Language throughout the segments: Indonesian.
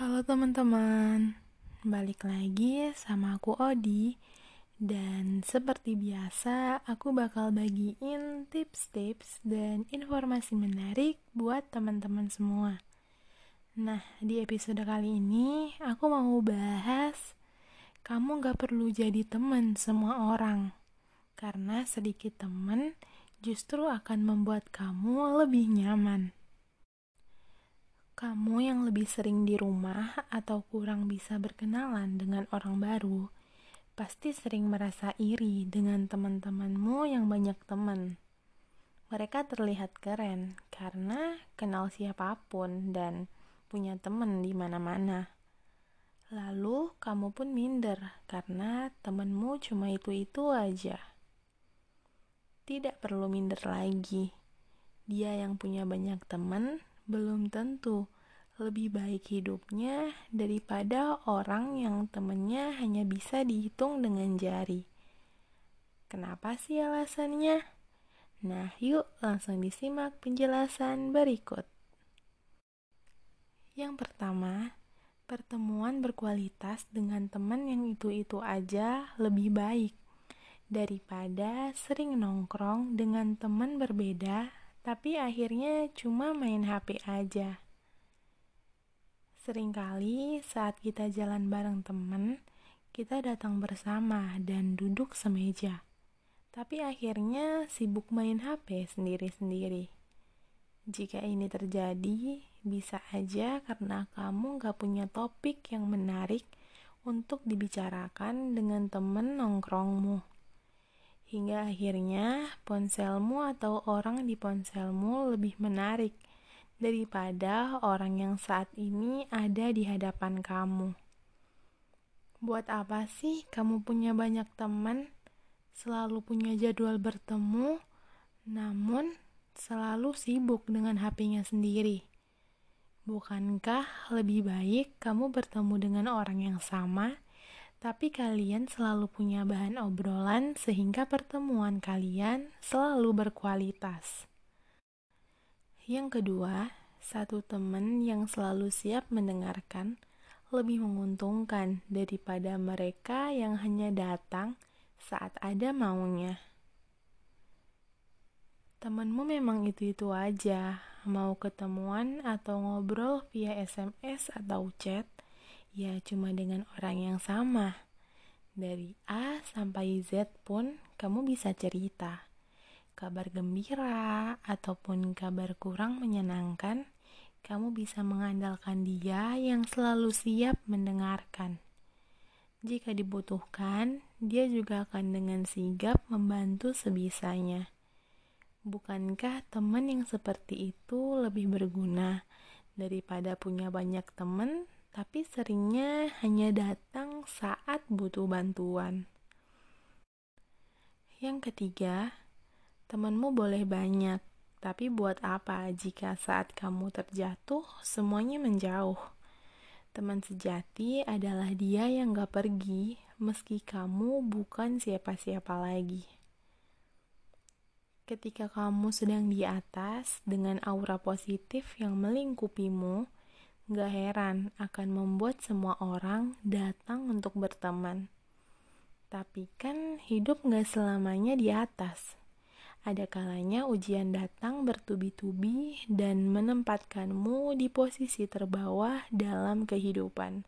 Halo teman-teman, balik lagi sama aku Odi. Dan seperti biasa, aku bakal bagiin tips-tips dan informasi menarik buat teman-teman semua. Nah, di episode kali ini aku mau bahas Kamu gak perlu jadi teman semua orang Karena sedikit teman justru akan membuat kamu lebih nyaman kamu yang lebih sering di rumah atau kurang bisa berkenalan dengan orang baru, pasti sering merasa iri dengan teman-temanmu yang banyak teman. Mereka terlihat keren karena kenal siapa pun dan punya teman di mana-mana. Lalu kamu pun minder karena temanmu cuma itu-itu aja. Tidak perlu minder lagi. Dia yang punya banyak teman belum tentu lebih baik hidupnya daripada orang yang temennya hanya bisa dihitung dengan jari. Kenapa sih alasannya? Nah, yuk langsung disimak penjelasan berikut. Yang pertama, pertemuan berkualitas dengan teman yang itu-itu aja lebih baik daripada sering nongkrong dengan teman berbeda tapi akhirnya cuma main HP aja. Seringkali saat kita jalan bareng temen, kita datang bersama dan duduk semeja. Tapi akhirnya sibuk main HP sendiri-sendiri. Jika ini terjadi, bisa aja karena kamu gak punya topik yang menarik untuk dibicarakan dengan temen nongkrongmu hingga akhirnya ponselmu atau orang di ponselmu lebih menarik daripada orang yang saat ini ada di hadapan kamu. Buat apa sih kamu punya banyak teman, selalu punya jadwal bertemu, namun selalu sibuk dengan HP-nya sendiri? Bukankah lebih baik kamu bertemu dengan orang yang sama? Tapi kalian selalu punya bahan obrolan sehingga pertemuan kalian selalu berkualitas. Yang kedua, satu teman yang selalu siap mendengarkan lebih menguntungkan daripada mereka yang hanya datang saat ada maunya. Temenmu memang itu-itu aja, mau ketemuan atau ngobrol via SMS atau chat, ya cuma dengan orang yang sama. Dari A sampai Z pun kamu bisa cerita. Kabar gembira ataupun kabar kurang menyenangkan, kamu bisa mengandalkan dia yang selalu siap mendengarkan. Jika dibutuhkan, dia juga akan dengan sigap membantu sebisanya. Bukankah teman yang seperti itu lebih berguna daripada punya banyak teman tapi seringnya hanya datang saat butuh bantuan. Yang ketiga, temanmu boleh banyak, tapi buat apa jika saat kamu terjatuh semuanya menjauh? Teman sejati adalah dia yang gak pergi meski kamu bukan siapa-siapa lagi. Ketika kamu sedang di atas dengan aura positif yang melingkupimu, Gak heran akan membuat semua orang datang untuk berteman. Tapi kan hidup gak selamanya di atas. Ada kalanya ujian datang bertubi-tubi dan menempatkanmu di posisi terbawah dalam kehidupan.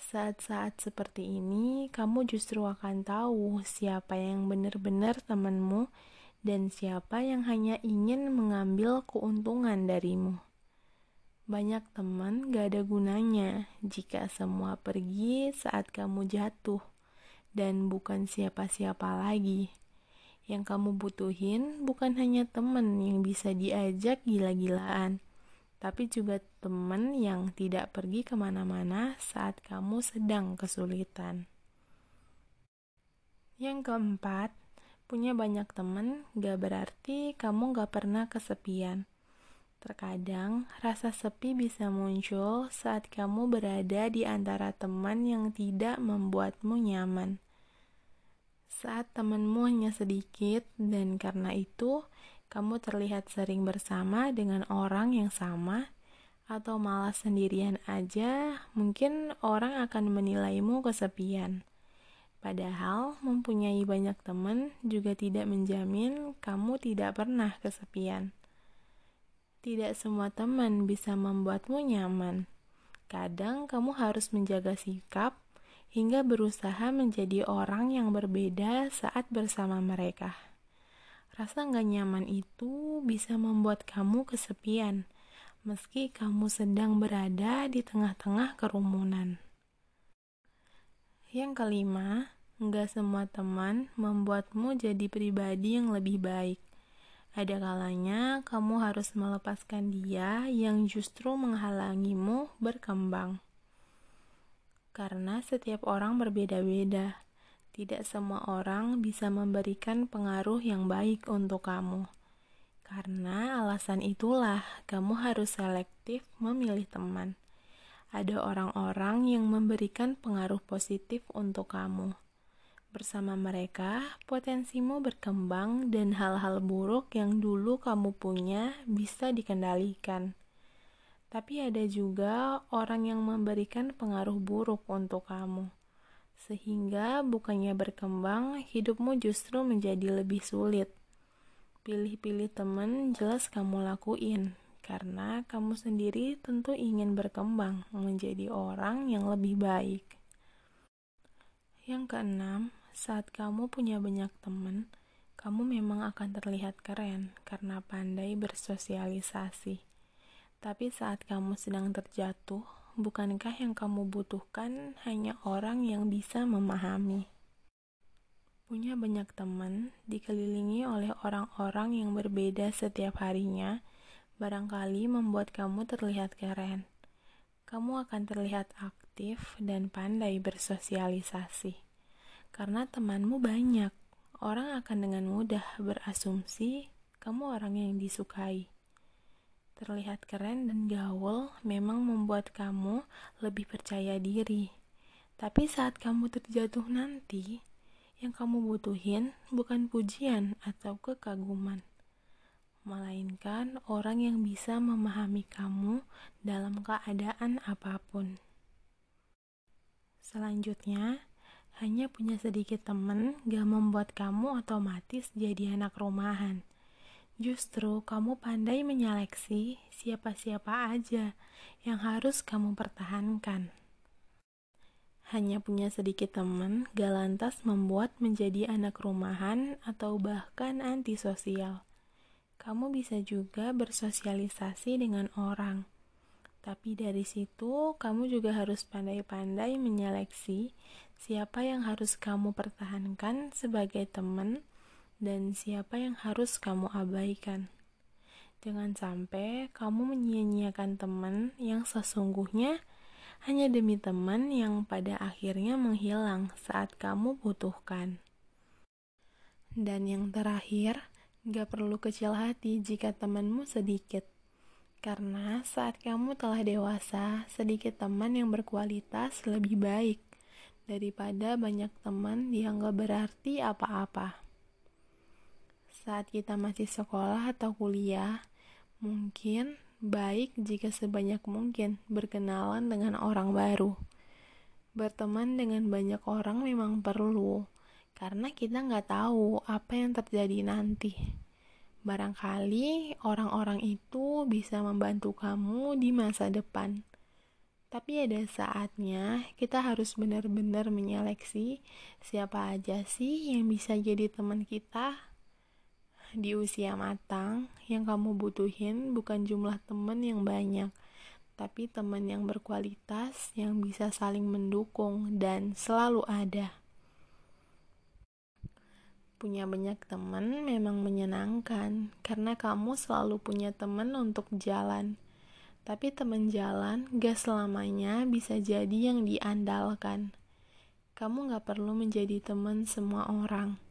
Saat-saat seperti ini, kamu justru akan tahu siapa yang benar-benar temanmu dan siapa yang hanya ingin mengambil keuntungan darimu. Banyak teman gak ada gunanya jika semua pergi saat kamu jatuh dan bukan siapa-siapa lagi. Yang kamu butuhin bukan hanya teman yang bisa diajak gila-gilaan, tapi juga teman yang tidak pergi ke mana-mana saat kamu sedang kesulitan. Yang keempat, punya banyak teman gak berarti kamu gak pernah kesepian Terkadang, rasa sepi bisa muncul saat kamu berada di antara teman yang tidak membuatmu nyaman. Saat temanmu hanya sedikit, dan karena itu kamu terlihat sering bersama dengan orang yang sama, atau malas sendirian aja, mungkin orang akan menilaimu kesepian. Padahal mempunyai banyak teman juga tidak menjamin kamu tidak pernah kesepian. Tidak semua teman bisa membuatmu nyaman. Kadang kamu harus menjaga sikap hingga berusaha menjadi orang yang berbeda saat bersama mereka. Rasa gak nyaman itu bisa membuat kamu kesepian, meski kamu sedang berada di tengah-tengah kerumunan. Yang kelima, nggak semua teman membuatmu jadi pribadi yang lebih baik. Ada kalanya kamu harus melepaskan dia yang justru menghalangimu berkembang. Karena setiap orang berbeda-beda, tidak semua orang bisa memberikan pengaruh yang baik untuk kamu. Karena alasan itulah kamu harus selektif memilih teman. Ada orang-orang yang memberikan pengaruh positif untuk kamu. Bersama mereka, potensimu berkembang dan hal-hal buruk yang dulu kamu punya bisa dikendalikan. Tapi ada juga orang yang memberikan pengaruh buruk untuk kamu. Sehingga bukannya berkembang, hidupmu justru menjadi lebih sulit. Pilih-pilih teman jelas kamu lakuin, karena kamu sendiri tentu ingin berkembang menjadi orang yang lebih baik. Yang keenam, saat kamu punya banyak teman, kamu memang akan terlihat keren karena pandai bersosialisasi. Tapi saat kamu sedang terjatuh, bukankah yang kamu butuhkan hanya orang yang bisa memahami? Punya banyak teman, dikelilingi oleh orang-orang yang berbeda setiap harinya, barangkali membuat kamu terlihat keren. Kamu akan terlihat aktif dan pandai bersosialisasi. Karena temanmu banyak, orang akan dengan mudah berasumsi kamu orang yang disukai. Terlihat keren dan gaul memang membuat kamu lebih percaya diri. Tapi saat kamu terjatuh nanti, yang kamu butuhin bukan pujian atau kekaguman, melainkan orang yang bisa memahami kamu dalam keadaan apa pun. Selanjutnya, hanya punya sedikit teman gak membuat kamu otomatis jadi anak rumahan. Justru kamu pandai menyeleksi siapa-siapa aja yang harus kamu pertahankan hanya punya sedikit teman gak lantas membuat menjadi anak rumahan atau bahkan antisosial. Kamu bisa juga bersosialisasi dengan orang. Tapi dari situ, kamu juga harus pandai-pandai menyeleksi siapa yang harus kamu pertahankan sebagai teman dan siapa yang harus kamu abaikan. Jangan sampai kamu menyia-nyiakan teman yang sesungguhnya hanya demi teman yang pada akhirnya menghilang saat kamu butuhkan. Dan yang terakhir, gak perlu kecil hati jika temanmu sedikit. Karena saat kamu telah dewasa, sedikit teman yang berkualitas lebih baik daripada banyak teman yang gak berarti apa-apa. Saat kita masih sekolah atau kuliah, mungkin Baik jika sebanyak mungkin berkenalan dengan orang baru. Berteman dengan banyak orang memang perlu, karena kita nggak tahu apa yang terjadi nanti. Barangkali orang-orang itu bisa membantu kamu di masa depan. Tapi ada saatnya kita harus benar-benar menyeleksi siapa aja sih yang bisa jadi teman kita di usia matang, yang kamu butuhin bukan jumlah teman yang banyak, tapi teman yang berkualitas yang bisa saling mendukung dan selalu ada. Punya banyak teman memang menyenangkan karena kamu selalu punya teman untuk jalan. Tapi teman jalan gak selamanya bisa jadi yang diandalkan. Kamu gak perlu menjadi teman semua orang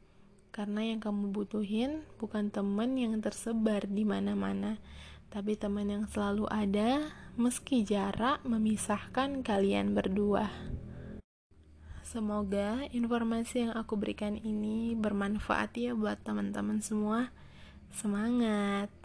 karena yang kamu butuhin bukan teman yang tersebar di mana-mana, tapi teman yang selalu ada meski jarak memisahkan kalian berdua. Semoga informasi yang aku berikan ini bermanfaat ya buat teman-teman semua. Semangat!